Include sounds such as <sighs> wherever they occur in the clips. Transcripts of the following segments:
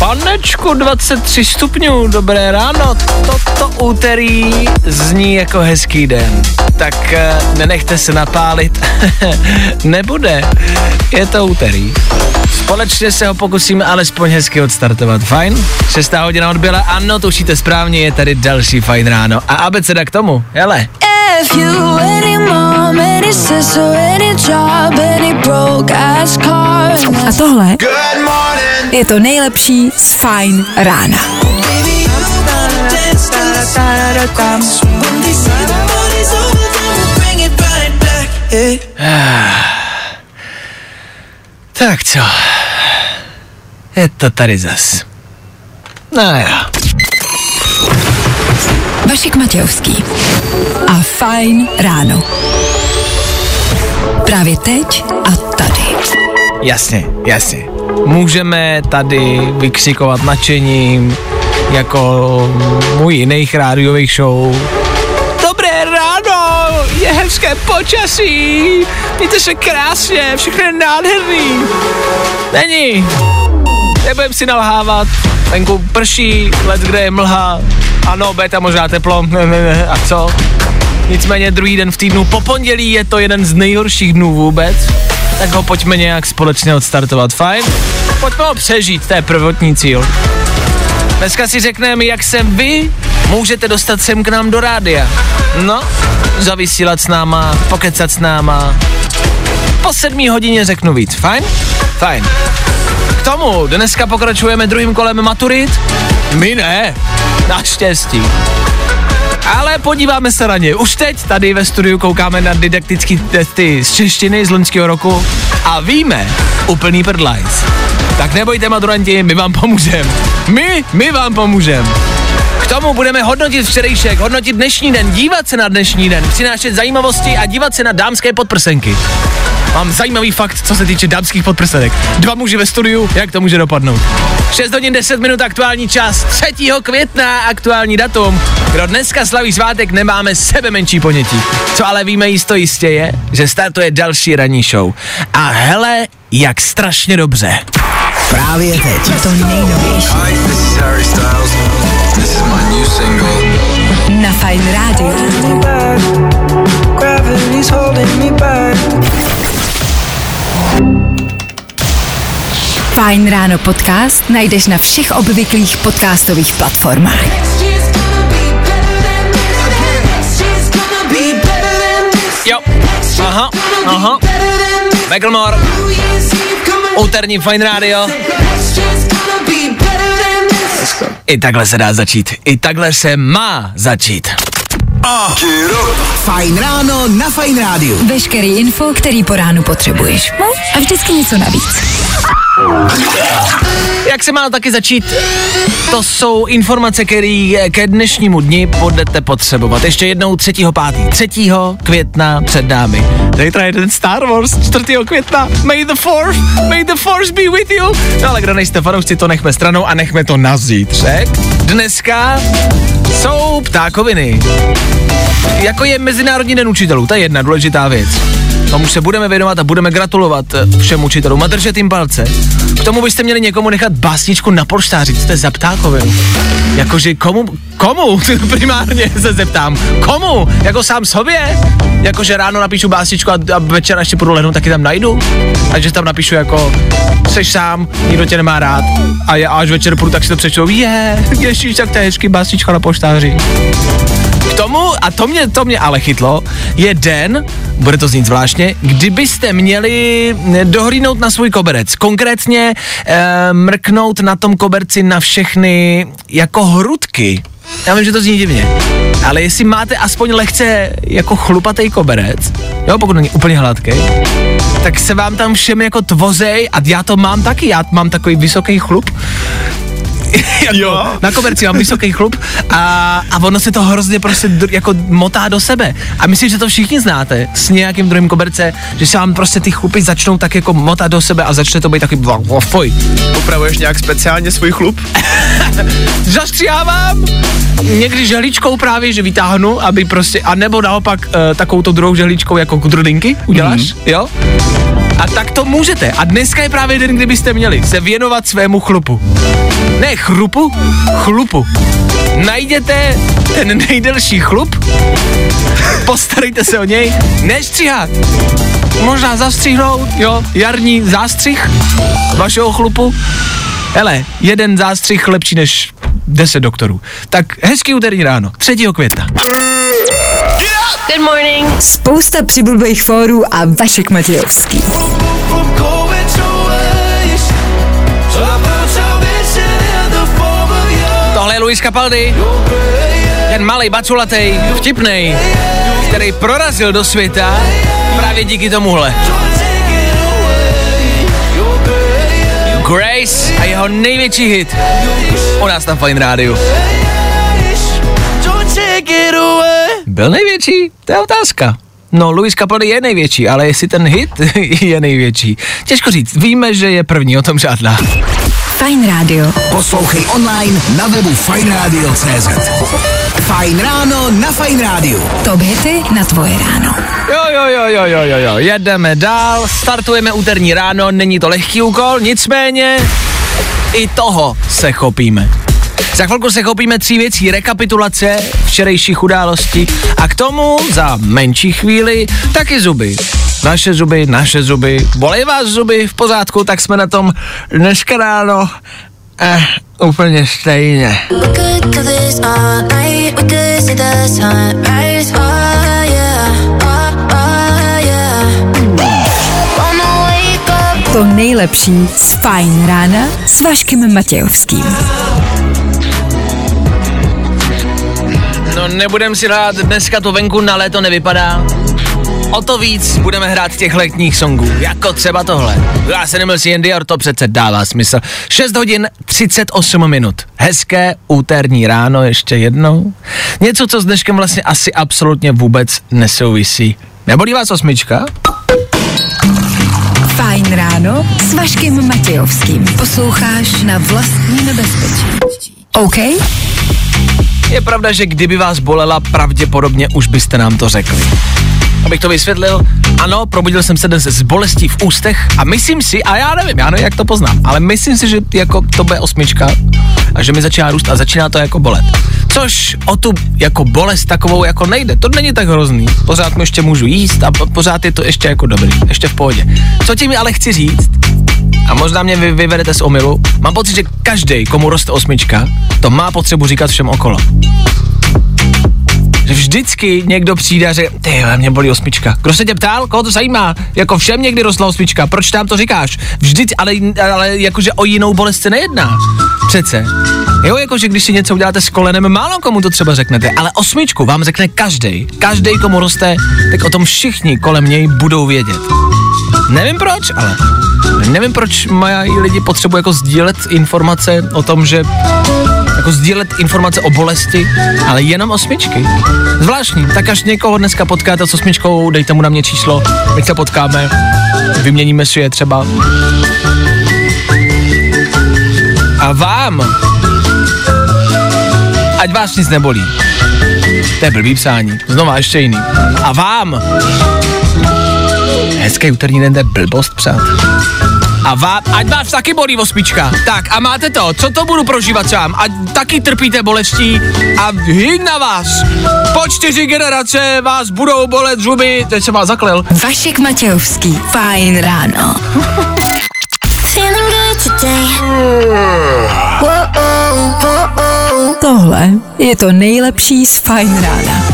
Panečku 23 stupňů, dobré ráno, toto úterý zní jako hezký den. Tak eh, nenechte se napálit, <laughs> nebude, je to úterý. Společně se ho pokusíme alespoň hezky odstartovat, fajn? 6 hodina odbyla, ano, tušíte správně, je tady další fajn ráno. A abeceda k tomu, hele. You any mom, any sister, any job, any broke ass car. A tohle je to nejlepší z Fajn rána. <sighs> Tak co, je to tady zas. No jo. Vašek Matějovský a Fajn ráno. Právě teď a tady. Jasně, jasně. Můžeme tady vykřikovat nadšením, jako můj jiných rádiových show. Dobré ráno, je hezké počasí, mějte se krásně, všechno je nádherný. Není, nebudem si nalhávat, venku prší, let kde je mlha, ano, bude tam možná teplo, <laughs> a co? Nicméně druhý den v týdnu po pondělí je to jeden z nejhorších dnů vůbec, tak ho pojďme nějak společně odstartovat, fajn? Pojďme ho přežít, to je prvotní cíl. Dneska si řekneme, jak se vy můžete dostat sem k nám do rádia. No, zavysílat s náma, pokecat s náma. Po sedmí hodině řeknu víc, fajn? Fajn. K tomu dneska pokračujeme druhým kolem maturit? My ne, naštěstí. Ale podíváme se na ně. Už teď tady ve studiu koukáme na didaktické testy z češtiny z loňského roku a víme úplný prdlajs. Tak nebojte maturanti, my vám pomůžeme. My, my vám pomůžeme. K tomu budeme hodnotit včerejšek, hodnotit dnešní den, dívat se na dnešní den, přinášet zajímavosti a dívat se na dámské podprsenky. Mám zajímavý fakt, co se týče dámských podprsenek. Dva muži ve studiu, jak to může dopadnout. 6 hodin 10 minut aktuální čas, 3. května aktuální datum. Kdo dneska slaví svátek, nemáme sebe menší ponětí. Co ale víme jisto jistě je, že startuje další ranní show. A hele, jak strašně dobře. Právě teď. To nejnovější na. Gravity's holding me back. Fajn ráno podcast najdeš na všech obvyklých podcastových platformách. Jo, aha, aha. Macklemore, úterní than this. I takhle se dá začít. I takhle se má začít. Fajn ráno na Fajn rádiu. Veškerý info, který po ránu potřebuješ. No a vždycky něco navíc. Jak se má taky začít? To jsou informace, které ke dnešnímu dni budete potřebovat. Ještě jednou 3. 5. 3. května před námi. Zítra je ten Star Wars 4. května. May the force, may the force be with you. No ale kdo nejste fanoušci, to nechme stranou a nechme to na zítřek. Dneska jsou ptákoviny. Jako je Mezinárodní den učitelů, to je jedna důležitá věc. Tomu se budeme věnovat a budeme gratulovat všem učitelům a držet jim palce. K tomu byste měli někomu nechat básničku na polštáři, je za ptákovinu. Jakože komu, komu <laughs> primárně se zeptám, komu? Jako sám sobě? Jakože ráno napíšu básničku a, a večer ještě půjdu lehnout, taky tam najdu? A že tam napíšu jako, seš sám, nikdo tě nemá rád a, já, až večer půjdu, tak si to přečtu, je, <laughs> ježíš, tak to je hezký básnička na polštáři. K tomu, a to mě, to mě ale chytlo, je den, bude to znít zvláštně, kdybyste měli eh, dohlídnout na svůj koberec. Konkrétně e, mrknout na tom koberci na všechny jako hrudky. Já vím, že to zní divně, ale jestli máte aspoň lehce jako chlupatý koberec, jo, pokud není úplně hladký, tak se vám tam všem jako tvozej, a já to mám taky, já mám takový vysoký chlup, <laughs> jako, Jo. Na koberci mám vysoký chlup a, a ono se to hrozně prostě dr- jako motá do sebe. A myslím, že to všichni znáte s nějakým druhým koberce, že se vám prostě ty chlupy začnou tak jako motat do sebe a začne to být takový foj. Upravuješ nějak speciálně svůj chlup? <laughs> Zastřihávám, někdy žehličkou právě, že vytáhnu, aby prostě, a nebo naopak uh, takovou to druhou žehličkou jako kudrdinky uděláš, mm-hmm. jo? A tak to můžete. A dneska je právě den, kdybyste měli se věnovat svému chlupu. Ne chrupu, chlupu. Najděte ten nejdelší chlup, postarejte se o něj, nestříhat. Možná zastřihnout, jo, jarní zástřih vašeho chlupu. Hele, jeden zástřih lepší než 10 doktorů. Tak hezký úterní ráno, 3. května. Good morning. Spousta přibulbých fórů a Vašek Matějovský. Tohle je Luis Capaldi, ten malý baculatej, vtipnej, který prorazil do světa právě díky tomuhle. Grace a jeho největší hit u nás na Fine Rádiu. Don't take it away. Byl největší? To je otázka. No, Luis Capaldi je největší, ale jestli ten hit <laughs> je největší. Těžko říct, víme, že je první, o tom žádná. Fajn rádio. Poslouchej online na webu fajnradio.cz Fajn ráno na Fajn rádiu. Top hity na tvoje ráno. Jo, jo, jo, jo, jo, jo, jo, jedeme dál, startujeme úterní ráno, není to lehký úkol, nicméně i toho se chopíme. Za chvilku se chopíme tří věcí, rekapitulace včerejších událostí a k tomu za menší chvíli taky zuby. Naše zuby, naše zuby, bolej vás zuby, v pořádku, tak jsme na tom dneska ráno eh, úplně stejně. Oh oh, oh. To nejlepší z Fajn rána s Vaškem Matějovským. No nebudem si hrát, dneska to venku na léto nevypadá. O to víc budeme hrát těch letních songů, jako třeba tohle. Já se nemil si Dior, to přece dává smysl. 6 hodin 38 minut. Hezké úterní ráno ještě jednou. Něco, co s dneškem vlastně asi absolutně vůbec nesouvisí. Nebolí vás osmička? Fajn ráno s Vaškem Matějovským. Posloucháš na vlastní nebezpečí. OK? Je pravda, že kdyby vás bolela, pravděpodobně už byste nám to řekli. Abych to vysvětlil, ano, probudil jsem se dnes s bolestí v ústech a myslím si, a já nevím, já nevím, jak to poznám, ale myslím si, že jako to bude osmička a že mi začíná růst a začíná to jako bolet. Což o tu jako bolest takovou jako nejde, to není tak hrozný, pořád mu ještě můžu jíst a po- pořád je to ještě jako dobrý, ještě v pohodě. Co tím ale chci říct, a možná mě vy, vyvedete z omylu, mám pocit, že každý, komu roste osmička, to má potřebu říkat všem okolo. Že vždycky někdo přijde a řekne, ty mě bolí osmička. Kdo se tě ptal? Koho to zajímá? Jako všem někdy rostla osmička, proč tam to říkáš? Vždyť, ale, ale jakože o jinou bolest se nejedná. Přece. Jo, jakože když si něco uděláte s kolenem, málo komu to třeba řeknete, ale osmičku vám řekne každý. Každý, komu roste, tak o tom všichni kolem něj budou vědět. Nevím proč, ale nevím proč mají lidi potřebu jako sdílet informace o tom, že jako sdílet informace o bolesti, ale jenom osmičky. Zvláštní, tak až někoho dneska potkáte s osmičkou, dejte mu na mě číslo, my se potkáme, vyměníme si je třeba. A vám, ať vás nic nebolí. To je blbý psání. Znova ještě jiný. A vám, hezký úterní den, to je blbost psát. A vám, ať vás taky bolí osmička. Tak a máte to, co to budu prožívat sám? Ať taky trpíte bolestí a hyn na vás. Po čtyři generace vás budou bolet zuby, teď jsem vás zaklel. Vašek Matějovský. Fajn ráno. Feeling good today. Whoa, oh, whoa, oh. Tohle je to nejlepší z Fajn rána.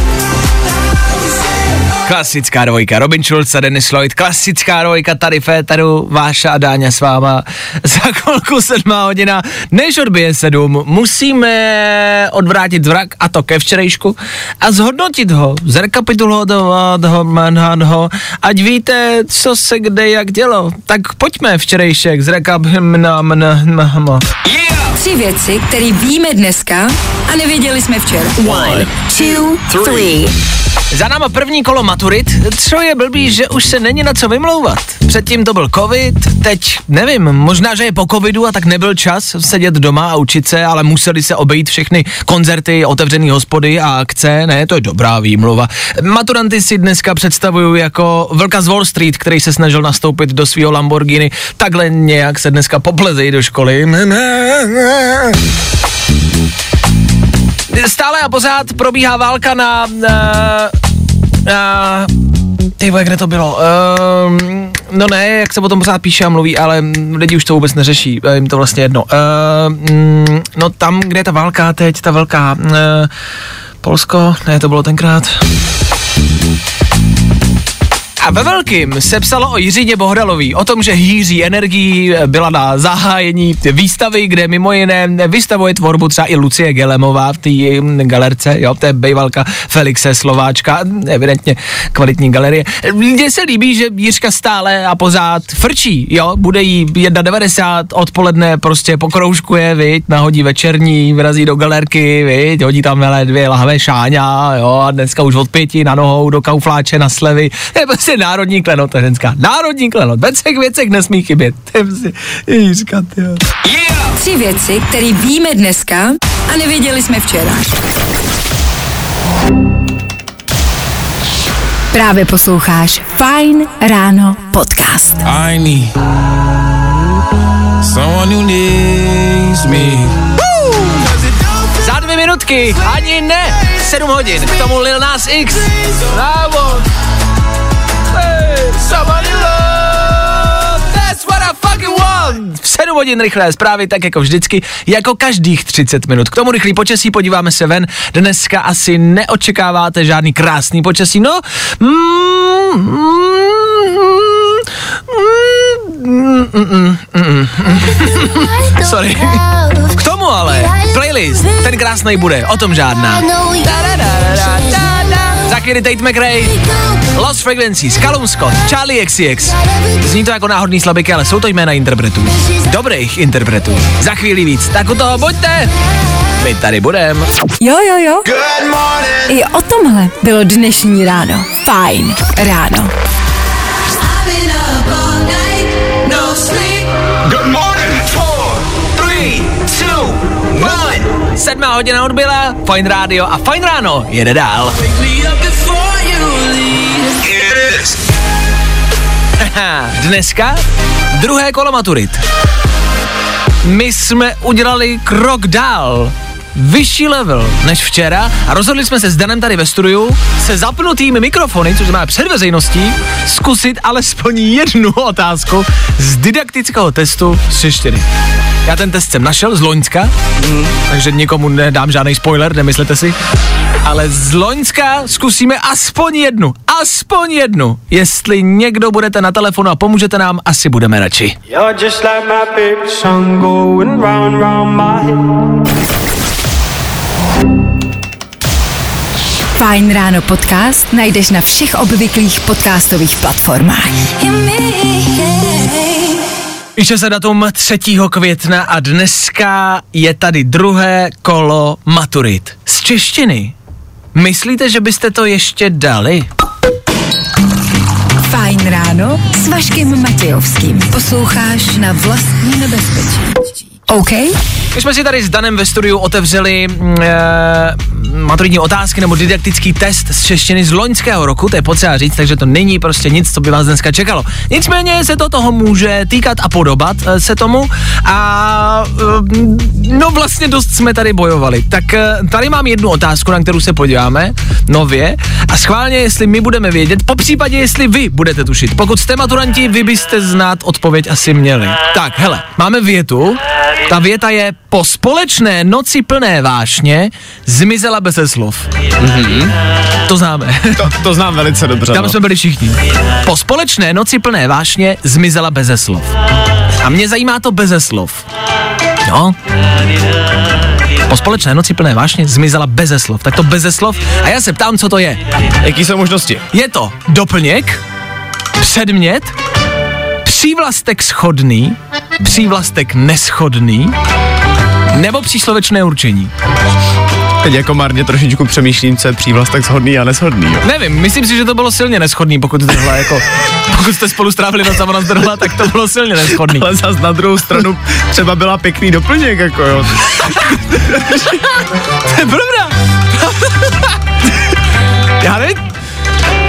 Klasická dvojka, Robin Schulz a Dennis Lloyd, klasická dvojka tady Féteru, Váša a Dáňa s váma. <laughs> Za chvilku sedmá hodina, než odbije sedm, musíme odvrátit zrak a to ke včerejšku a zhodnotit ho, zrekapitulovat ho, manhat ho, ať víte, co se kde jak dělo. Tak pojďme včerejšek, zrekapitulovat. Yeah! Tři věci, které víme dneska a nevěděli jsme včera. One, two, three. Za náma první kolo maturit, co je blbý, že už se není na co vymlouvat. Předtím to byl covid, teď nevím, možná, že je po covidu a tak nebyl čas sedět doma a učit se, ale museli se obejít všechny koncerty, otevřené hospody a akce, ne, to je dobrá výmluva. Maturanty si dneska představují jako vlka z Wall Street, který se snažil nastoupit do svého Lamborghini, takhle nějak se dneska poplezejí do školy. Stále a pořád probíhá válka na... na, na ty kde to bylo? Um, no ne, jak se o tom pořád píše a mluví, ale lidi už to vůbec neřeší, jim to vlastně jedno. Um, no tam, kde je ta válka teď, ta velká... Uh, Polsko, ne, to bylo tenkrát. A ve velkým se psalo o Jiřině Bohdalový, o tom, že hýří energií byla na zahájení výstavy, kde mimo jiné vystavuje tvorbu třeba i Lucie Gelemová v té galerce, jo, to je bejvalka Felixe Slováčka, evidentně kvalitní galerie. Mně se líbí, že Jiřka stále a pořád frčí, jo, bude jí 1,90 odpoledne prostě pokroužkuje, viď, nahodí večerní, vrazí do galerky, viď, hodí tam hele, dvě lahve šáňa, jo, a dneska už od pěti na nohou do kaufláče na slevy, je prostě národní klenot, ta ženská, národní klenot, ve třech věcech nesmí chybět, <laughs> to je Jiřka, tyjo. Tři věci, které víme dneska a nevěděli jsme včera. Právě posloucháš Fine Ráno podcast. I need someone who needs me. Za dvě minutky, ani ne, sedm hodin, k tomu Lil Nas X, bravo. Somebody love, that's what I fucking want. V sedm hodin rychlé zprávy, tak jako vždycky, jako každých 30 minut. K tomu rychlý počasí, podíváme se ven. Dneska asi neočekáváte žádný krásný počasí, no. Mm, mm, mm, mm, mm, mm, mm. Sorry. K tomu ale, playlist, ten krásný bude, o tom žádná. Za chvíli Tate McRae, Lost Frequencies, Callum Scott, Charlie XCX. Zní to jako náhodný slabiky, ale jsou to jména interpretů. Dobrých interpretů. Za chvíli víc, tak u toho buďte. My tady budem. Jo, jo, jo. I o tomhle bylo dnešní ráno. Fajn ráno. Sedmá hodina odbyla, Fine Radio a Fine Ráno jede dál. <laughs> Dneska druhé kolo maturit. My jsme udělali krok dál vyšší level než včera a rozhodli jsme se s Danem tady ve studiu se zapnutými mikrofony, což znamená před veřejností, zkusit alespoň jednu <laughs> otázku z didaktického testu z češtiny. Já ten test jsem našel z Loňska, mm. takže nikomu nedám žádný spoiler, nemyslete si. Ale z Loňska zkusíme aspoň jednu, aspoň jednu. Jestli někdo budete na telefonu a pomůžete nám, asi budeme radši. Fajn ráno podcast najdeš na všech obvyklých podcastových platformách. Píše se datum 3. května a dneska je tady druhé kolo maturit. Z češtiny. Myslíte, že byste to ještě dali? Fajn ráno s Vaškem Matějovským. Posloucháš na vlastní nebezpečí. OK? My jsme si tady s Danem ve studiu otevřeli e, maturitní otázky nebo didaktický test z češtiny z loňského roku, to je potřeba říct, takže to není prostě nic, co by vás dneska čekalo. Nicméně se to toho může týkat a podobat e, se tomu a e, no vlastně dost jsme tady bojovali. Tak e, tady mám jednu otázku, na kterou se podíváme nově a schválně, jestli my budeme vědět, po případě, jestli vy budete tušit. Pokud jste maturanti, vy byste znát odpověď asi měli. Tak, hele, máme větu, ta věta je po společné noci plné vášně zmizela beze slov. Mm-hmm. To známe. To, to znám velice dobře. Tam no. jsme byli všichni. Po společné noci plné vášně zmizela beze slov. A mě zajímá to beze slov. No. Po společné noci plné vášně zmizela beze slov. Tak to beze slov. A já se ptám, co to je. Jaký jsou možnosti? Je to doplněk, předmět, přívlastek schodný, přívlastek neschodný, nebo příslovečné určení. Teď jako marně trošičku přemýšlím, co je přívlastek shodný a neshodný. Jo. Nevím, myslím si, že to bylo silně neschodný, pokud drhla jako, <laughs> pokud jste spolu strávili noc a ona zdrhla, tak to bylo silně neschodný. Ale zas na druhou stranu třeba byla pěkný doplněk, jako jo. <laughs> To je pravda. Já nevím,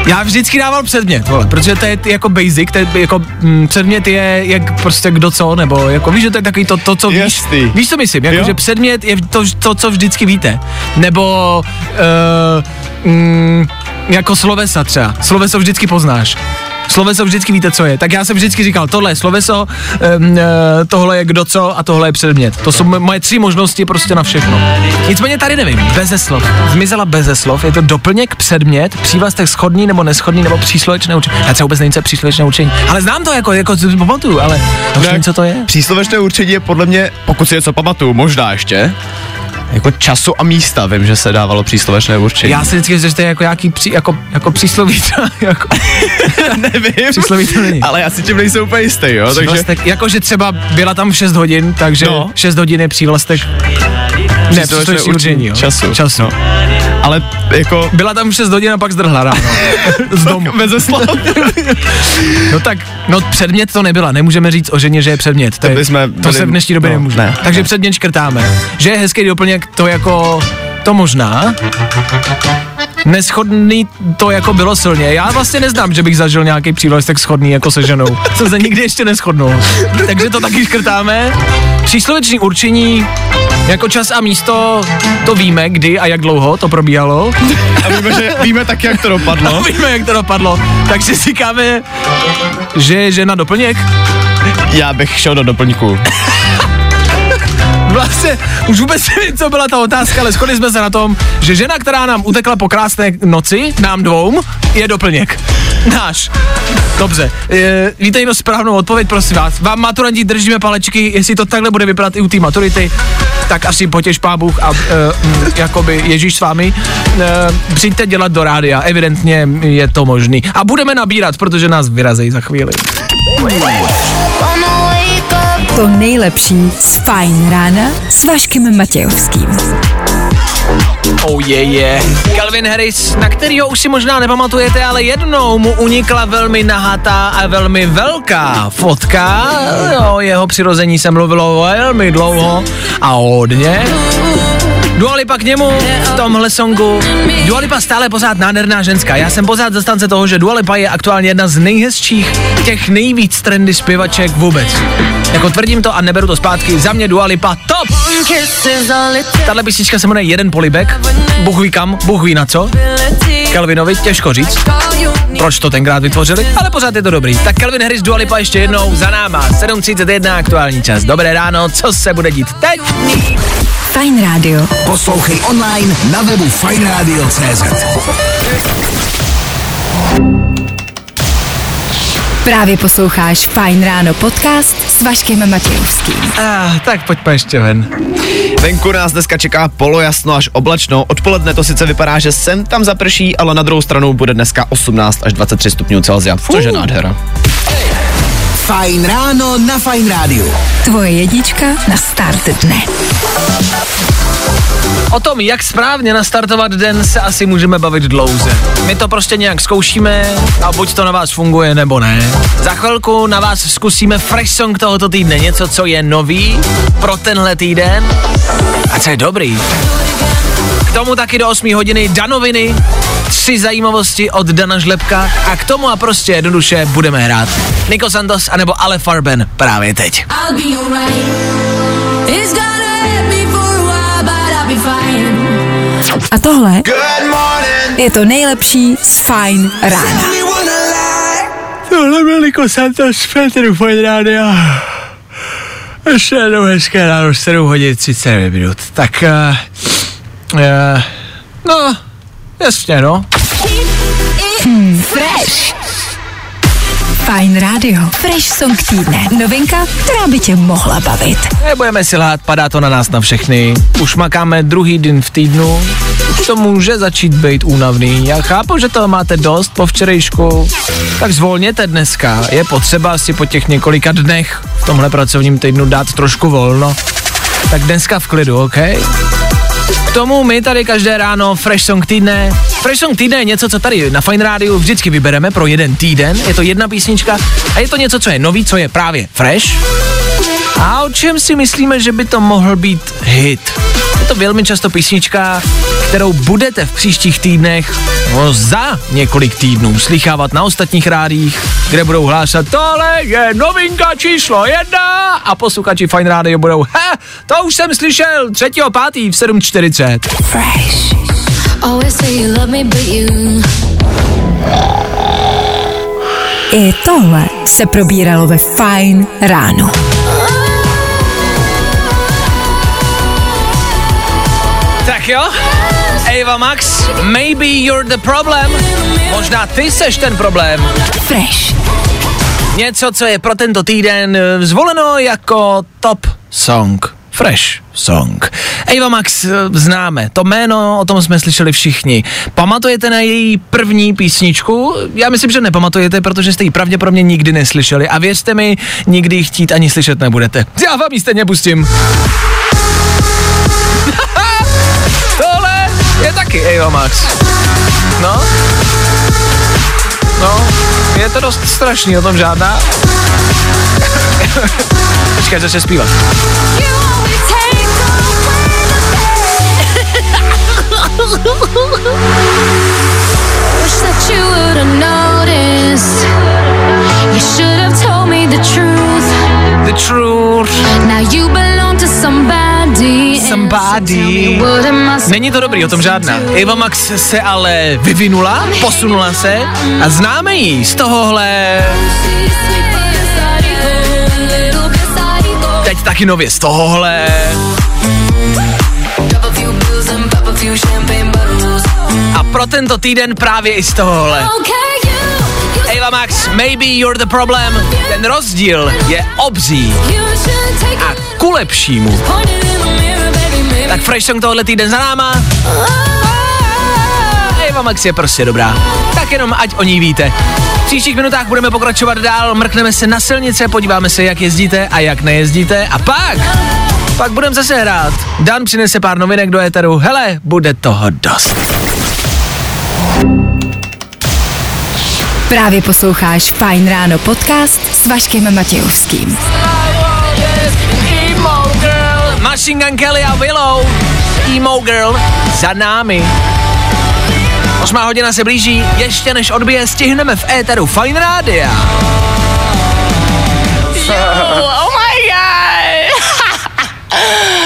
já vždycky dával předmět, vole, protože to je jako basic, to je jako mm, předmět je jak prostě kdo co, nebo jako víš, že to je takový to, to co víš, Jasný. víš, co myslím, jako Jo. že předmět je to, to, co vždycky víte, nebo uh, mm, jako slovesa třeba, sloveso vždycky poznáš. Sloveso vždycky víte, co je. Tak já jsem vždycky říkal, tohle je sloveso, um, tohle je kdo co a tohle je předmět. To jsou moje tři možnosti prostě na všechno. Nicméně tady nevím, beze slov. Zmizela beze slov, je to doplněk, předmět, přívlastek schodný nebo neschodný nebo příslovečné učení. Já třeba vůbec nevím, co je příslovečné učení. Ale znám to jako, jako pamatuju, ale už nevím, co to je. Příslovečné určení je podle mě, pokud si něco pamatuju, možná ještě, jako času a místa vím, že se dávalo příslovečné určení. Já si vždycky myslím, že to je jako nějaký pří, jako, jako přísloví, <laughs> jako, <laughs> nevím, přísloví to není. ale já si tím nejsem úplně jistý, jo, takže Přívlastek, jakože třeba byla tam 6 hodin, takže no. 6 hodin je přívlastek. Ne, Příslovečné příslovečné určení, jo. času. času. No. ale jako Byla tam 6 hodin a pak zdrhla ráno. <laughs> Z domu. Slov. <laughs> No tak, no předmět to nebyla, nemůžeme říct o ženě, že je předmět. To, je, to byli- se v dnešní době no, nemůže. ne, Takže ne. předmět škrtáme. Že je hezký doplněk, to jako, to možná. Neschodný to jako bylo silně. Já vlastně neznám, že bych zažil nějaký přívlastek schodný jako se ženou. <laughs> Jsem se nikdy ještě neschodnul. Takže to taky škrtáme. Příslovečný určení, jako čas a místo, to víme, kdy a jak dlouho to probíhalo. A víme, že, víme tak, jak to dopadlo. <laughs> Víme, jak to dopadlo. Tak si říkáme, že je žena doplněk. Já bych šel do doplňku. <laughs> Vlastně už vůbec nevím, co byla ta otázka, ale shodli jsme se na tom, že žena, která nám utekla po krásné noci, nám dvou, je doplněk. Náš. Dobře. E, víte jinou správnou odpověď, prosím vás. Vám maturanti držíme palečky, jestli to takhle bude vypadat i u té maturity, tak asi potěž pán Bůh a e, jakoby Ježíš s vámi. E, přijďte dělat do rádia, evidentně je to možný. A budeme nabírat, protože nás vyrazejí za chvíli. To nejlepší z Fajn rána s Vaškem Matějovským. Oh je, yeah, je. Yeah. Calvin Harris, na kterýho už si možná nepamatujete, ale jednou mu unikla velmi nahatá a velmi velká fotka. O jeho přirození se mluvilo velmi dlouho a hodně. Dua Lipa k němu v tomhle songu. Dua Lipa stále pořád nádherná ženská. Já jsem pořád zastance toho, že Dua Lipa je aktuálně jedna z nejhezčích, těch nejvíc trendy zpěvaček vůbec. Jako tvrdím to a neberu to zpátky, za mě Dua Lipa top! Tahle písnička se jmenuje Jeden polibek, Bůh ví kam, Bůh ví na co. Kelvinovi těžko říct, proč to tenkrát vytvořili, ale pořád je to dobrý. Tak Kelvin Harris Dua Lipa ještě jednou za náma, 7.31 aktuální čas. Dobré ráno, co se bude dít teď? Fajn rádio. Poslouchej online na webu fajnradio.cz Právě posloucháš Fajn ráno podcast s Vaškem Matějovským. Ah, tak pojďme ještě ven. Venku nás dneska čeká polojasno až oblačno. Odpoledne to sice vypadá, že sem tam zaprší, ale na druhou stranu bude dneska 18 až 23 stupňů Celsia, což je nádhera. Fajn ráno na Fajn rádiu. Tvoje jednička na start dne. O tom, jak správně nastartovat den, se asi můžeme bavit dlouze. My to prostě nějak zkoušíme a buď to na vás funguje, nebo ne. Za chvilku na vás zkusíme fresh song tohoto týdne, něco, co je nový pro tenhle týden a co je dobrý. K tomu taky do 8 hodiny Danoviny, tři zajímavosti od Dana Žlepka a k tomu a prostě jednoduše budeme hrát. Nico Santos anebo Ale Farben právě teď. A fine. Tohle je to nejlepší z Fajn rána. Tohle byl Niko Santos, Petr Fajn Rádia. Ještě jednou hezké ráno, 7 hodin 39 minut. Tak, uh, uh, no, jasně no. Fresh. Fajn rádio. Fresh song týdne. Novinka, která by tě mohla bavit. Nebudeme si lhát, padá to na nás na všechny. Už makáme druhý den v týdnu. Už to může začít být únavný. Já chápu, že toho máte dost po včerejšku. Tak zvolněte dneska. Je potřeba si po těch několika dnech v tomhle pracovním týdnu dát trošku volno. tak dneska v klidu, OK? Tomu my tady každé ráno Fresh Song týdne. Fresh Song týdne je něco, co tady na Fine Radio vždycky vybereme pro jeden týden. Je to jedna písnička a je to něco, co je nový, co je právě fresh. A o čem si myslíme, že by to mohl být hit? To velmi často písnička, kterou budete v příštích týdnech, no za několik týdnů, slychávat na ostatních rádích, kde budou hlásat, tohle je novinka číslo jedna a posluchači Fine Radio budou, he, to už jsem slyšel 3. 5. v 7.40. Fresh. I tohle se probíralo ve Fine ráno. Jo, Eva Max, maybe you're the problem. Možná ty seš ten problém. Fresh. Něco, co je pro tento týden eh, zvoleno jako top song. Fresh song. Ava Max eh, známe, to jméno, o tom jsme slyšeli všichni. Pamatujete na její první písničku? Já myslím, že nepamatujete, protože jste ji pravděpodobně nikdy neslyšeli a věřte mi, nikdy ji chtít ani slyšet nebudete. Já vám ji stejně pustím. Taky Ava Max. No. No, je to dost strašný, o tom žádná. <laughs> Počkej, začne zpívat. You should have told me the truth. The truth. Now you belong to somebody. Somebody. Není to dobrý, o tom žádná. Eva Max se ale vyvinula, posunula se a známe ji z tohohle, teď taky nově z tohohle. A pro tento týden právě i z tohohle. Eva Max, maybe you're the problem. Ten rozdíl je obří a ku lepšímu. Tak Fresh Song tohle týden za náma. Eva Max je prostě dobrá. Tak jenom ať o ní víte. V příštích minutách budeme pokračovat dál, mrkneme se na silnice, podíváme se, jak jezdíte a jak nejezdíte a pak, pak budeme zase hrát. Dan přinese pár novinek do éteru, hele, bude toho dost. Právě posloucháš Fine ráno podcast s Vaškem Matějovským. Emo Girl, Machine Gun Kelly a Willow. Emo Girl za námi. Osmá hodina se blíží, ještě než odbije, stihneme v éteru Fine Rádia. oh my god! <laughs>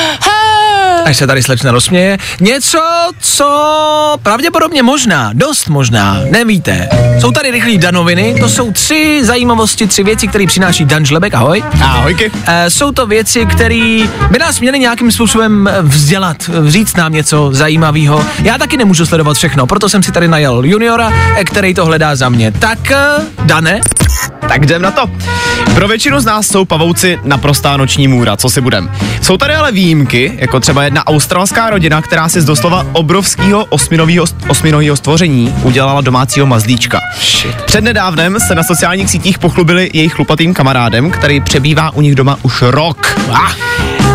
Až se tady slečna rozsměje. Něco, co pravděpodobně možná, dost možná, nevíte. Jsou tady rychlí danoviny, to jsou tři zajímavosti, tři věci, které přináší Dan Žlebek, ahoj. Ahojky. Eh, jsou to věci, které by nás měly nějakým způsobem eh, vzdělat, říct nám něco zajímavého. Já taky nemůžu sledovat všechno, proto jsem si tady najel juniora, eh, který to hledá za mě. Tak, Dane, Tak jdem na to. Pro většinu z nás jsou pavouci naprostá noční můra, co si budem. Jsou tady ale výjimky, jako třeba jedna australská rodina, která si z doslova obrovského osminového, stvoření udělala domácího mazlíčka. Přednedávnem se na sociálních sítích pochlubili jejich chlupatým kamarádem, který přebývá u nich doma už rok. Ah.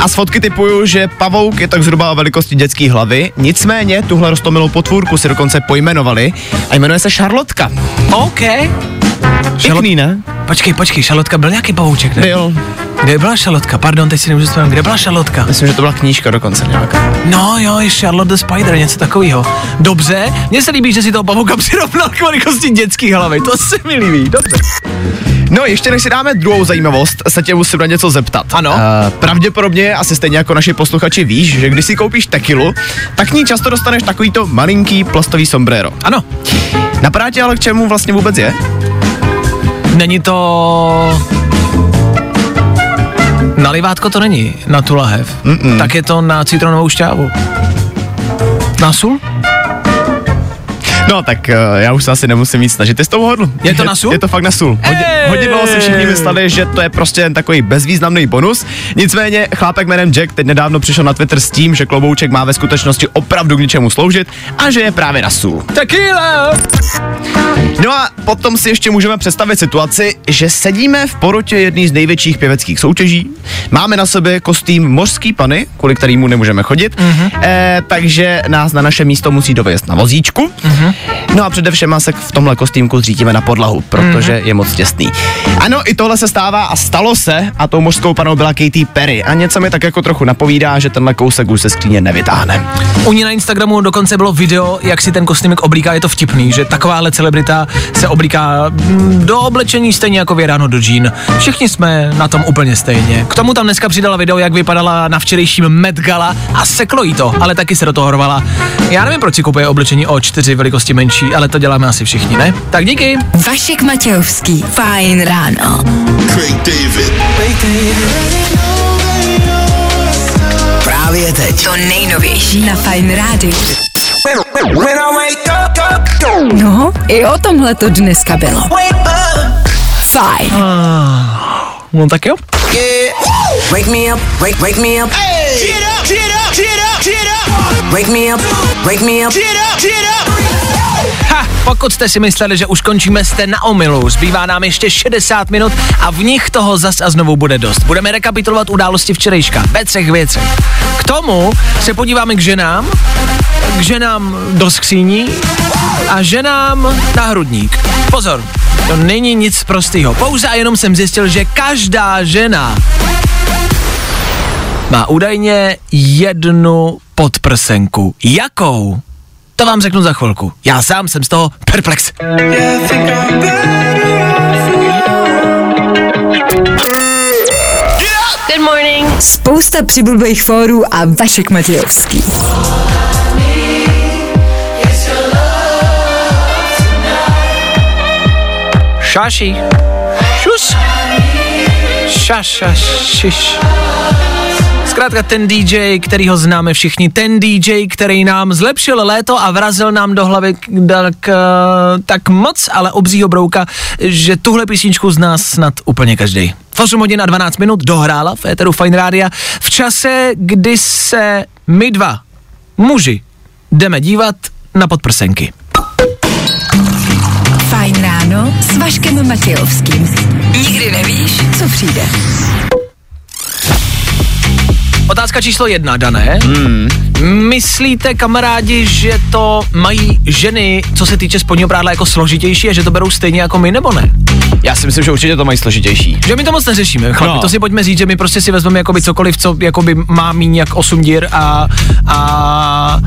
A z fotky typuju, že pavouk je tak zhruba o velikosti dětské hlavy, nicméně tuhle rostomilou potvůrku si dokonce pojmenovali a jmenuje se Šarlotka. OK. Pěkný, ne? Počkej, počkej, šalotka byl nějaký pavouček, ne? Byl. Kde byla šalotka? Pardon, teď si nemůžu vzpomenout. Kde byla šalotka? Myslím, že to byla knížka dokonce nějaká. No jo, je Charlotte the Spider, něco takového. Dobře, mně se líbí, že si toho pavouka přirovnal k velikosti dětské hlavy, to se mi líbí, dobře. No, ještě než si dáme druhou zajímavost, se tě musím na něco zeptat. Ano. Uh, pravděpodobně, asi stejně jako naši posluchači víš, že když si koupíš tekilu, tak k ní často dostaneš takovýto malinký plastový sombrero. Ano, Napadá tě ale k čemu vlastně vůbec je? Není to... Na livátko to není, na tu lahev. Mm-mm. Tak je to na citronovou šťávu. Na sůl? No tak uh, já už se asi nemusím víc snažit. Ty jsi to hodl. Je to na sůl? Je to fakt na sůl. Hodně, hodně dlouho si všichni mysleli, že to je prostě jen takový bezvýznamný bonus. Nicméně chlápek jménem Jack teď nedávno přišel na Twitter s tím, že klobouček má ve skutečnosti opravdu k něčemu sloužit a že je právě na sůl. Tequila! No a potom si ještě můžeme představit situaci, že sedíme v porotě jedné z největších pěveckých soutěží, máme na sobě kostým mořský pany, kvůli kterému nemůžeme chodit, mm-hmm. eh, takže nás na naše místo musí dovést na vozíčku. Mm-hmm. No a především se v tomhle kostýmku zřítíme na podlahu, protože mm-hmm. je moc těsný. Ano, i tohle se stává a stalo se a tou mořskou panou byla Katy Perry a něco mi tak jako trochu napovídá, že tenhle kousek už se skříně nevytáhne. U ní na Instagramu dokonce bylo video, jak si ten kostýmek oblíká, je to vtipný, že takováhle celebrita se oblíká mm, do oblečení stejně jako věráno do džín. Všichni jsme na tom úplně stejně. K tomu tam dneska přidala video, jak vypadala na včerejším Met Gala a seklo jí to, ale taky se do toho hrvala. Já nevím, proč si kupuje oblečení o čtyři velikosti menší, ale to děláme asi všichni, ne? Tak díky. Vašek Matějovský, fajn ráno. Craig David. Právě teď. To nejnovější na fajn rádiu. No, i o tomhle to dneska bylo. Fajn. No tak jo. Wake me up, wake, wake me up. Up, get up, get up, get up. Wake me up, wake me up. Get up, get up. Ha, pokud jste si mysleli, že už končíme, jste na omilu. Zbývá nám ještě 60 minut a v nich toho zas a znovu bude dost. Budeme rekapitulovat události včerejška ve třech věcech. K tomu se podíváme k ženám, k ženám do skříní a ženám na hrudník. Pozor, to není nic prostého. Pouze a jenom jsem zjistil, že každá žena má údajně jednu podprsenku. Jakou? To vám řeknu za chvilku. Já sám jsem z toho perplex. Good morning. Spousta přibulbých fórů a Vašek Matějovský. Šaši. Šus. Šaš, šaš, šiš. Zkrátka ten DJ, který ho známe všichni, ten DJ, který nám zlepšil léto a vrazil nám do hlavy tak, eh, tak moc, ale obřího brouka, že tuhle písničku z nás snad úplně každý. V 8 hodin a 12 minut dohrála v éteru Fine Rádia v čase, kdy se my dva, muži, jdeme dívat na podprsenky. Fajn ráno s Vaškem Matějovským. Nikdy nevíš, co přijde. Otázka číslo jedna, Dané. Hmm. Myslíte, kamarádi, že to mají ženy, co se týče spodního prádla, jako složitější a že to berou stejně jako my, nebo ne? Já si myslím, že určitě to mají složitější. Že my to moc neřešíme, chlapi, No. to si pojďme říct, že my prostě si vezmeme jakoby cokoliv, co jakoby má míň jak 8 dír a, a, a,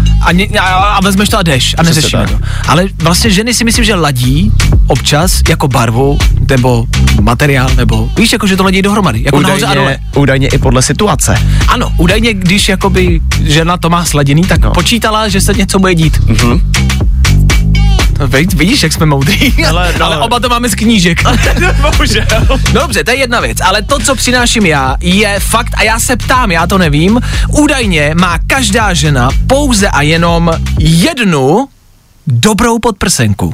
a, a vezmeš to a jdeš a neřešíme to. Ale vlastně ženy si myslím, že ladí občas jako barvu nebo materiál, nebo víš, jako že to ladí dohromady, jako nahoře a dole. Údajně, údajně i podle situace. Ano, údajně, když jakoby žena to má sladěný, tak no. Počítala, že se něco bude dít. Vid- vidíš, jak jsme moudrý. Ale, <laughs> no. ale oba to máme z knížek. <laughs> Bohužel. Dobře, to je jedna věc, ale to, co přináším já, je fakt, a já se ptám, já to nevím, údajně má každá žena pouze a jenom jednu dobrou podprsenku.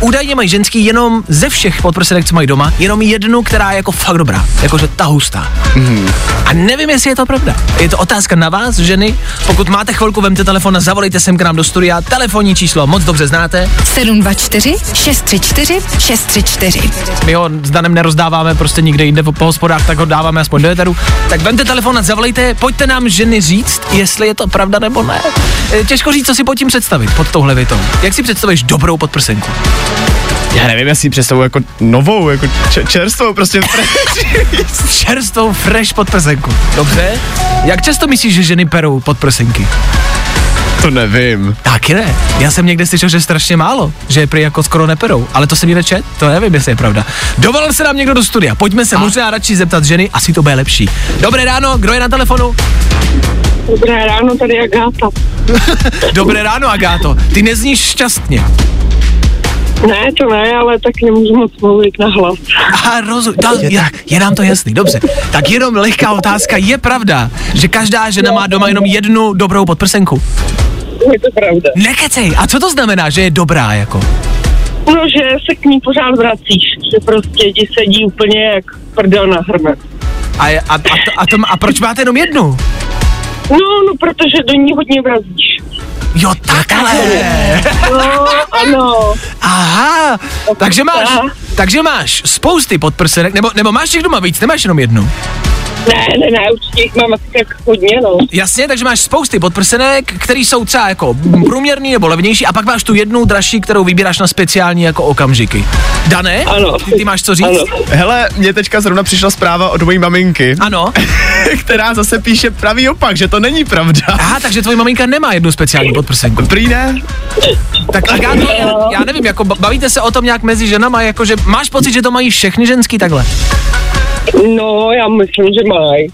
Údajně mají ženský jenom ze všech podprsenek, co mají doma, jenom jednu, která je jako fakt dobrá, jakože ta hustá. Mm. A nevím, jestli je to pravda. Je to otázka na vás, ženy. Pokud máte chvilku, vemte telefon a zavolejte sem k nám do studia. Telefonní číslo moc dobře znáte. 724 634 634. My ho s Danem nerozdáváme prostě nikde jinde po, po hospodách, tak ho dáváme aspoň do éteru. Tak vemte telefon a zavolejte, pojďte nám ženy říct, jestli je to pravda nebo ne. E, Těžko říct, co si pod tím představit, pod touhle větou. Jak si představíš dobrou podprsenku? Já nevím, já si ji představuji jako novou, jako čerstvou, prostě. <laughs> Čerstvou fresh podprsenku. Dobře? Jak často myslíš, že ženy perou podprsenky? to nevím. Taky ne. Já jsem někde slyšel, že strašně málo, že je prý jako skoro neperou, ale to jsem někde čet, to nevím, jestli je pravda. Dovolil se nám někdo do studia, pojďme se možná radši zeptat ženy, asi to bude lepší. Dobré ráno, kdo je na telefonu? Dobré ráno, tady je Agáta. <laughs> Dobré ráno, Agáto. Ty nezníš šťastně. Ne, to ne, ale tak nemůžu moc mluvit na hlas. Aha, rozum, to, je, je nám to jasný, dobře. Tak jenom lehká otázka, je pravda, že každá žena má doma jenom jednu dobrou podprsenku? je to pravda. Nekecej, a co to znamená, že je dobrá jako? No, že se k ní pořád vracíš, že prostě ti sedí úplně jak prdel na hrbe. A, je- a, a, to, a, to, a proč máte jenom jednu? No, no, protože do ní hodně vrazíš. Jo, takhle. No, ano. Aha, takže máš, takže máš spousty podprsenek, nebo, nebo máš těch doma víc, nemáš jenom jednu. Ne, ne, ne, určitě jich mám asi tak hodně, no. Jasně, takže máš spousty podprsenek, který jsou třeba jako průměrný nebo levnější a pak máš tu jednu dražší, kterou vybíráš na speciální jako okamžiky. Dané? Ano. Ty, ty máš co říct? Ano. Hele, mě teďka zrovna přišla zpráva od mojí maminky, Ano. <laughs> která zase píše pravý opak, že to není pravda. Aha, takže tvoje maminka nemá jednu speciální podprsenku. Prý ne? Tak já, já nevím, jako ba- bavíte se o tom nějak mezi ženama, jako že máš pocit, že to mají všechny ženský takhle? No, já myslím, že mají.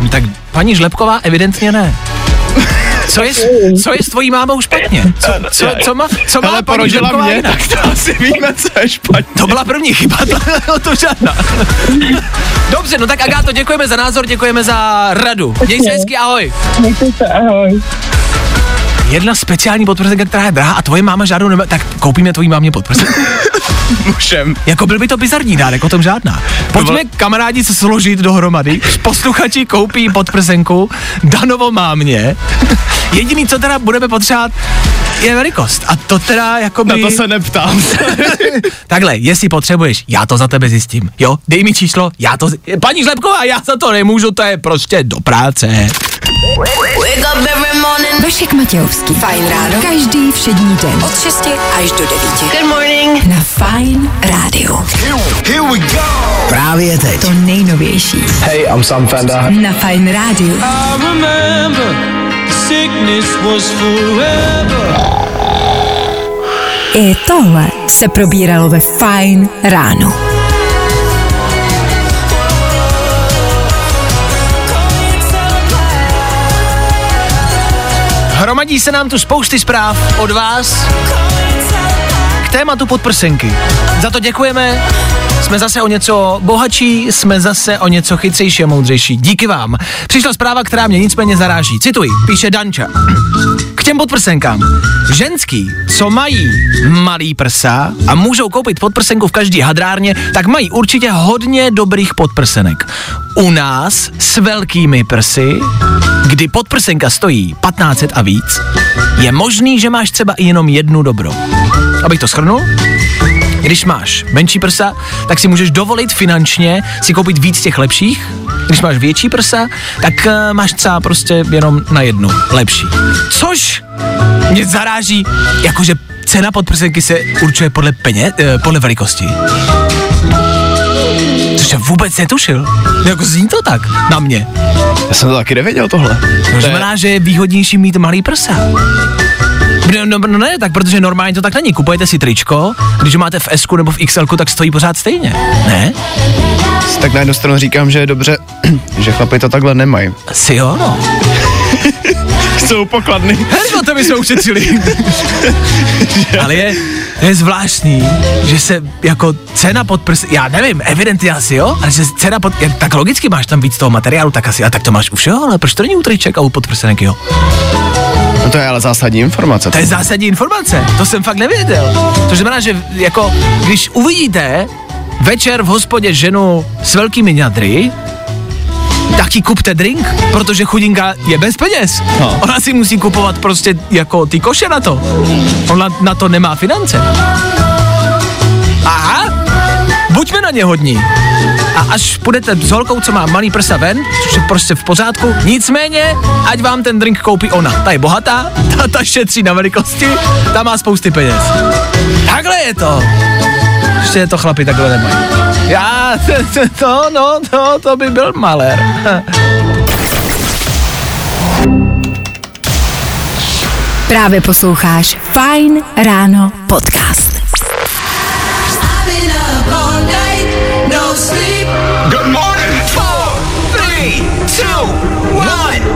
No Tak paní Žlepková evidentně ne. Co je, s- co je s tvojí mámou špatně? Co, co, co má, co má Hele, paní porodila Žlepková mě, jinak? tak to asi víme, co je špatně. To byla první chyba, to, <laughs> to žádná. Dobře, no tak Agáto, děkujeme za názor, děkujeme za radu. Měj se hezky, ahoj. Mějte se, ahoj. Jedna speciální podprsenka, která je drahá a tvoje máma žádnou nemá, tak koupíme tvojí mámě podprsenku. <laughs> Můžem. Jako byl by to bizarní dárek, o tom žádná. Pojďme kamarádi se složit dohromady, posluchači koupí podprsenku Danovo mámě. Jediný, co teda budeme potřebovat, je velikost. A to teda jako by... Na to se neptám. <laughs> Takhle, jestli potřebuješ, já to za tebe zjistím. Jo, dej mi číslo, já to... zi- Paní Žlepková, já za to nemůžu, to je prostě do práce. Wake up every morning. Vašek Matějovský. Fajn ráno. Každý všední den. Od 6 až do 9. Good morning. Na Fajn rádiu. Here we go. Právě teď. To nejnovější. Hey, I'm Sam Fender. Na Fajn rádiu. I remember sickness was forever. I tohle se probíralo ve Fajn ráno. Hromadí se nám tu spousty zpráv od vás tématu podprsenky. Za to děkujeme. Jsme zase o něco bohatší, jsme zase o něco chytřejší a moudřejší. Díky vám. Přišla zpráva, která mě nicméně zaráží. Cituji, píše Danča. K těm podprsenkám. Ženský, co mají malý prsa a můžou koupit podprsenku v každý hadrárně, tak mají určitě hodně dobrých podprsenek. U nás s velkými prsy, kdy podprsenka stojí 1500 a víc, je možný, že máš třeba i jenom jednu dobrou. Abych to shrnul, když máš menší prsa, tak si můžeš dovolit finančně si koupit víc těch lepších. Když máš větší prsa, tak uh, máš třeba prostě jenom na jednu lepší. Což mě zaráží, jakože cena podprsenky se určuje podle peně, uh, podle velikosti. Což jsem vůbec netušil. Jako zní to tak na mě. Já jsem to taky nevěděl tohle. To znamená, že je výhodnější mít malý prsa. No, no, no ne, tak protože normálně to tak není. Kupujete si tričko, když ho máte v S nebo v XL, tak stojí pořád stejně. Ne? Tak na jednu stranu říkám, že je dobře, <clears throat> že chlapi to takhle nemají. Asi jo, no. <laughs> Jsou pokladny. Hergo, to by jsme ušetřili. <laughs> Ale je, je zvláštní, že se jako cena pod prs, já nevím, evidentně asi jo, ale že cena pod, jak, tak logicky máš tam víc toho materiálu, tak asi, a tak to máš u všeho, ale proč to není u triček a u podprsenek, jo? No to je ale zásadní informace. To je zásadní informace, to jsem fakt nevěděl. To znamená, že jako, když uvidíte večer v hospodě ženu s velkými ňadry, tak ti kupte drink, protože chudinka je bez peněz. No. Ona si musí kupovat prostě jako ty koše na to. Ona na to nemá finance. Aha, buďme na ně hodní. A až půjdete s holkou, co má malý prsa ven, což je prostě v pořádku, nicméně, ať vám ten drink koupí ona. Ta je bohatá, <laughs> ta, ta šetří na velikosti, ta má spousty peněz. Takhle je to. Ještě to chlapi takhle nemají. Já, <laughs> to, no, to, to by byl malér. <laughs> Právě posloucháš Fajn ráno podcast.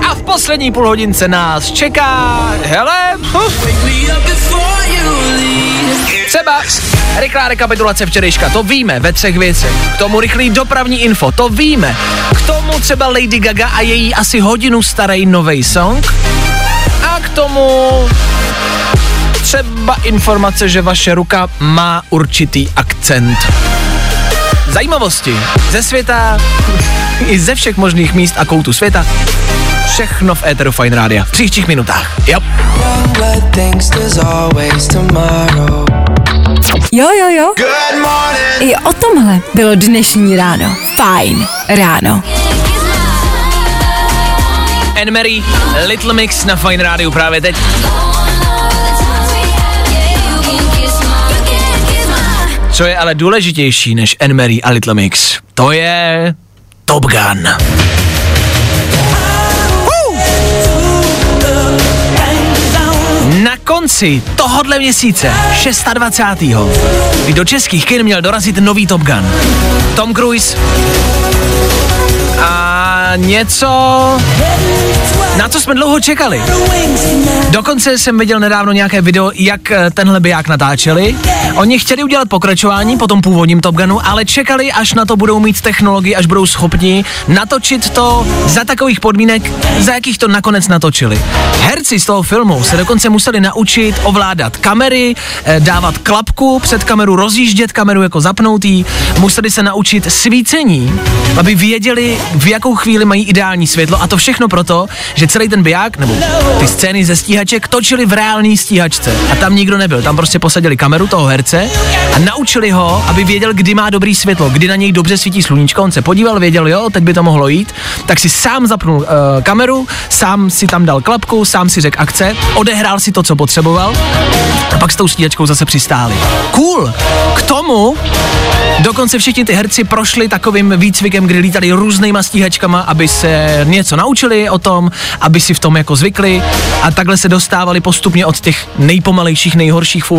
A v poslední půl hodince nás čeká, hele, uf, třeba rychlá rekapitulace včerejška, to víme ve třech věcech. K tomu rychlý dopravní info, to víme. K tomu třeba Lady Gaga a její asi hodinu starý nový song. A k tomu třeba informace, že vaše ruka má určitý akcent. Zajímavosti ze světa, i ze všech možných míst a koutů světa. Všechno v Eteru Fine Rádia. V příštích minutách. Jo. Jo, jo, jo. I o tomhle bylo dnešní ráno. Fajn ráno. Anne Mary, Little Mix na Fine Rádiu právě teď. Co je ale důležitější než Anne Mary a Little Mix, to je Top Gun. Na konci tohohle měsíce, 26. kdy do českých kin měl dorazit nový Top Gun. Tom Cruise a něco, na co jsme dlouho čekali. Dokonce jsem viděl nedávno nějaké video, jak eh, tenhle biják natáčeli. Oni chtěli udělat pokračování po tom původním Top Gunu, ale čekali, až na to budou mít technologii, až budou schopni natočit to za takových podmínek, za jakých to nakonec natočili. Herci z toho filmu se dokonce museli naučit ovládat kamery, eh, dávat klapku před kameru, rozjíždět kameru jako zapnoutý, museli se naučit svícení, aby věděli, v jakou chvíli mají ideální světlo a to všechno proto, že celý ten biják nebo ty scény ze stíhaček točili v reální stíhačce a tam nikdo nebyl, tam prostě posadili kameru toho herce a naučili ho, aby věděl, kdy má dobrý světlo, kdy na něj dobře svítí sluníčko, on se podíval, věděl, jo, teď by to mohlo jít, tak si sám zapnul uh, kameru, sám si tam dal klapku, sám si řekl akce, odehrál si to, co potřeboval a pak s tou stíhačkou zase přistáli. Cool! K tomu dokonce všichni ty herci prošli takovým výcvikem, kdy lítali různýma stíhačkama, aby se něco naučili o tom, aby si v tom jako zvykli a takhle se dostávali postupně od těch nejpomalejších, nejhorších v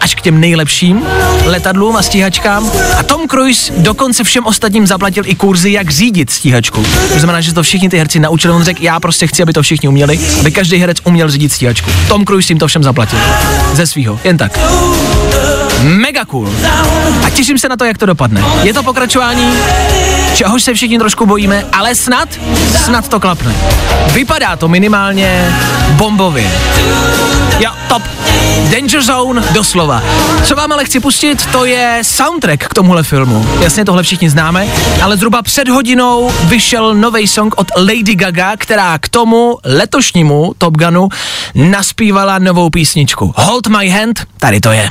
až k těm nejlepším letadlům a stíhačkám. A Tom Cruise dokonce všem ostatním zaplatil i kurzy, jak řídit stíhačku. To znamená, že to všichni ty herci naučili. On řekl, já prostě chci, aby to všichni uměli, aby každý herec uměl řídit stíhačku. Tom Cruise jim to všem zaplatil. Ze svýho, jen tak. Mega cool. A těším se na to, jak to dopadne. Je to pokračování, čehož se všichni trošku bojíme, ale snad, snad to klapne. Vypadá to minimálně bombově. Jo, top. Danger Zone, doslova. Co vám ale chci pustit, to je soundtrack k tomuhle filmu. Jasně, tohle všichni známe, ale zhruba před hodinou vyšel nový song od Lady Gaga, která k tomu letošnímu Top Gunu naspívala novou písničku. Hold My Hand, tady to je.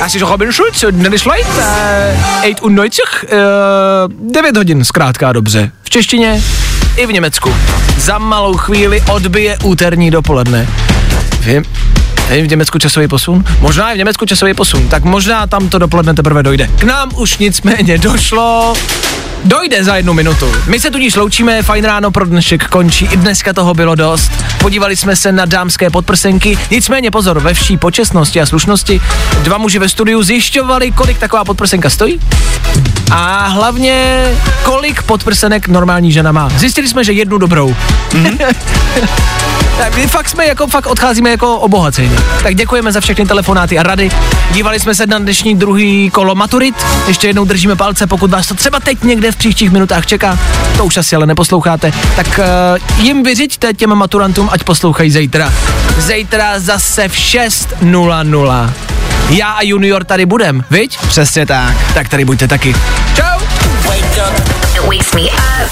Das ist Robin Schulz, Light, uh, 98, uh, 9 hodin, zkrátka dobře. V češtině i v Německu. Za malou chvíli odbije úterní dopoledne. Vím, je v Německu časový posun? Možná je v Německu časový posun, tak možná tam to dopoledne teprve dojde. K nám už nicméně došlo. Dojde za jednu minutu. My se tudíž loučíme, fajn ráno pro dnešek končí, i dneska toho bylo dost. Podívali jsme se na dámské podprsenky, nicméně pozor, ve vší počestnosti a slušnosti dva muži ve studiu zjišťovali, kolik taková podprsenka stojí a hlavně kolik podprsenek normální žena má. Zjistili jsme, že jednu dobrou. Mm-hmm. <laughs> tak my fakt jsme jako, fakt odcházíme jako obohacení. Tak děkujeme za všechny telefonáty a rady. Dívali jsme se na dnešní druhý kolo maturit. Ještě jednou držíme palce, pokud vás to třeba teď někde v příštích minutách čeká. To už asi ale neposloucháte. Tak uh, jim vyřiďte těm maturantům, ať poslouchají zítra. Zítra zase v 6.00. Já a Junior tady budem, viď? Přesně tak. Tak tady buďte taky. Čau!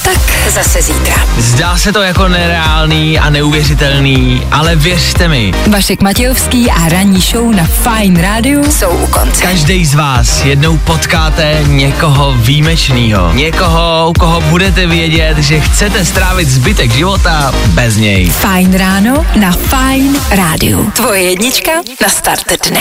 Tak zase zítra. Zdá se to jako nereálný a neuvěřitelný, ale věřte mi, Vašek Matějovský a ranní show na Fine Radio jsou u konce. každý z vás jednou potkáte někoho výjimečného. Někoho, u koho budete vědět, že chcete strávit zbytek života bez něj. Fajn ráno na Fine Radio. Tvoje jednička na start dne.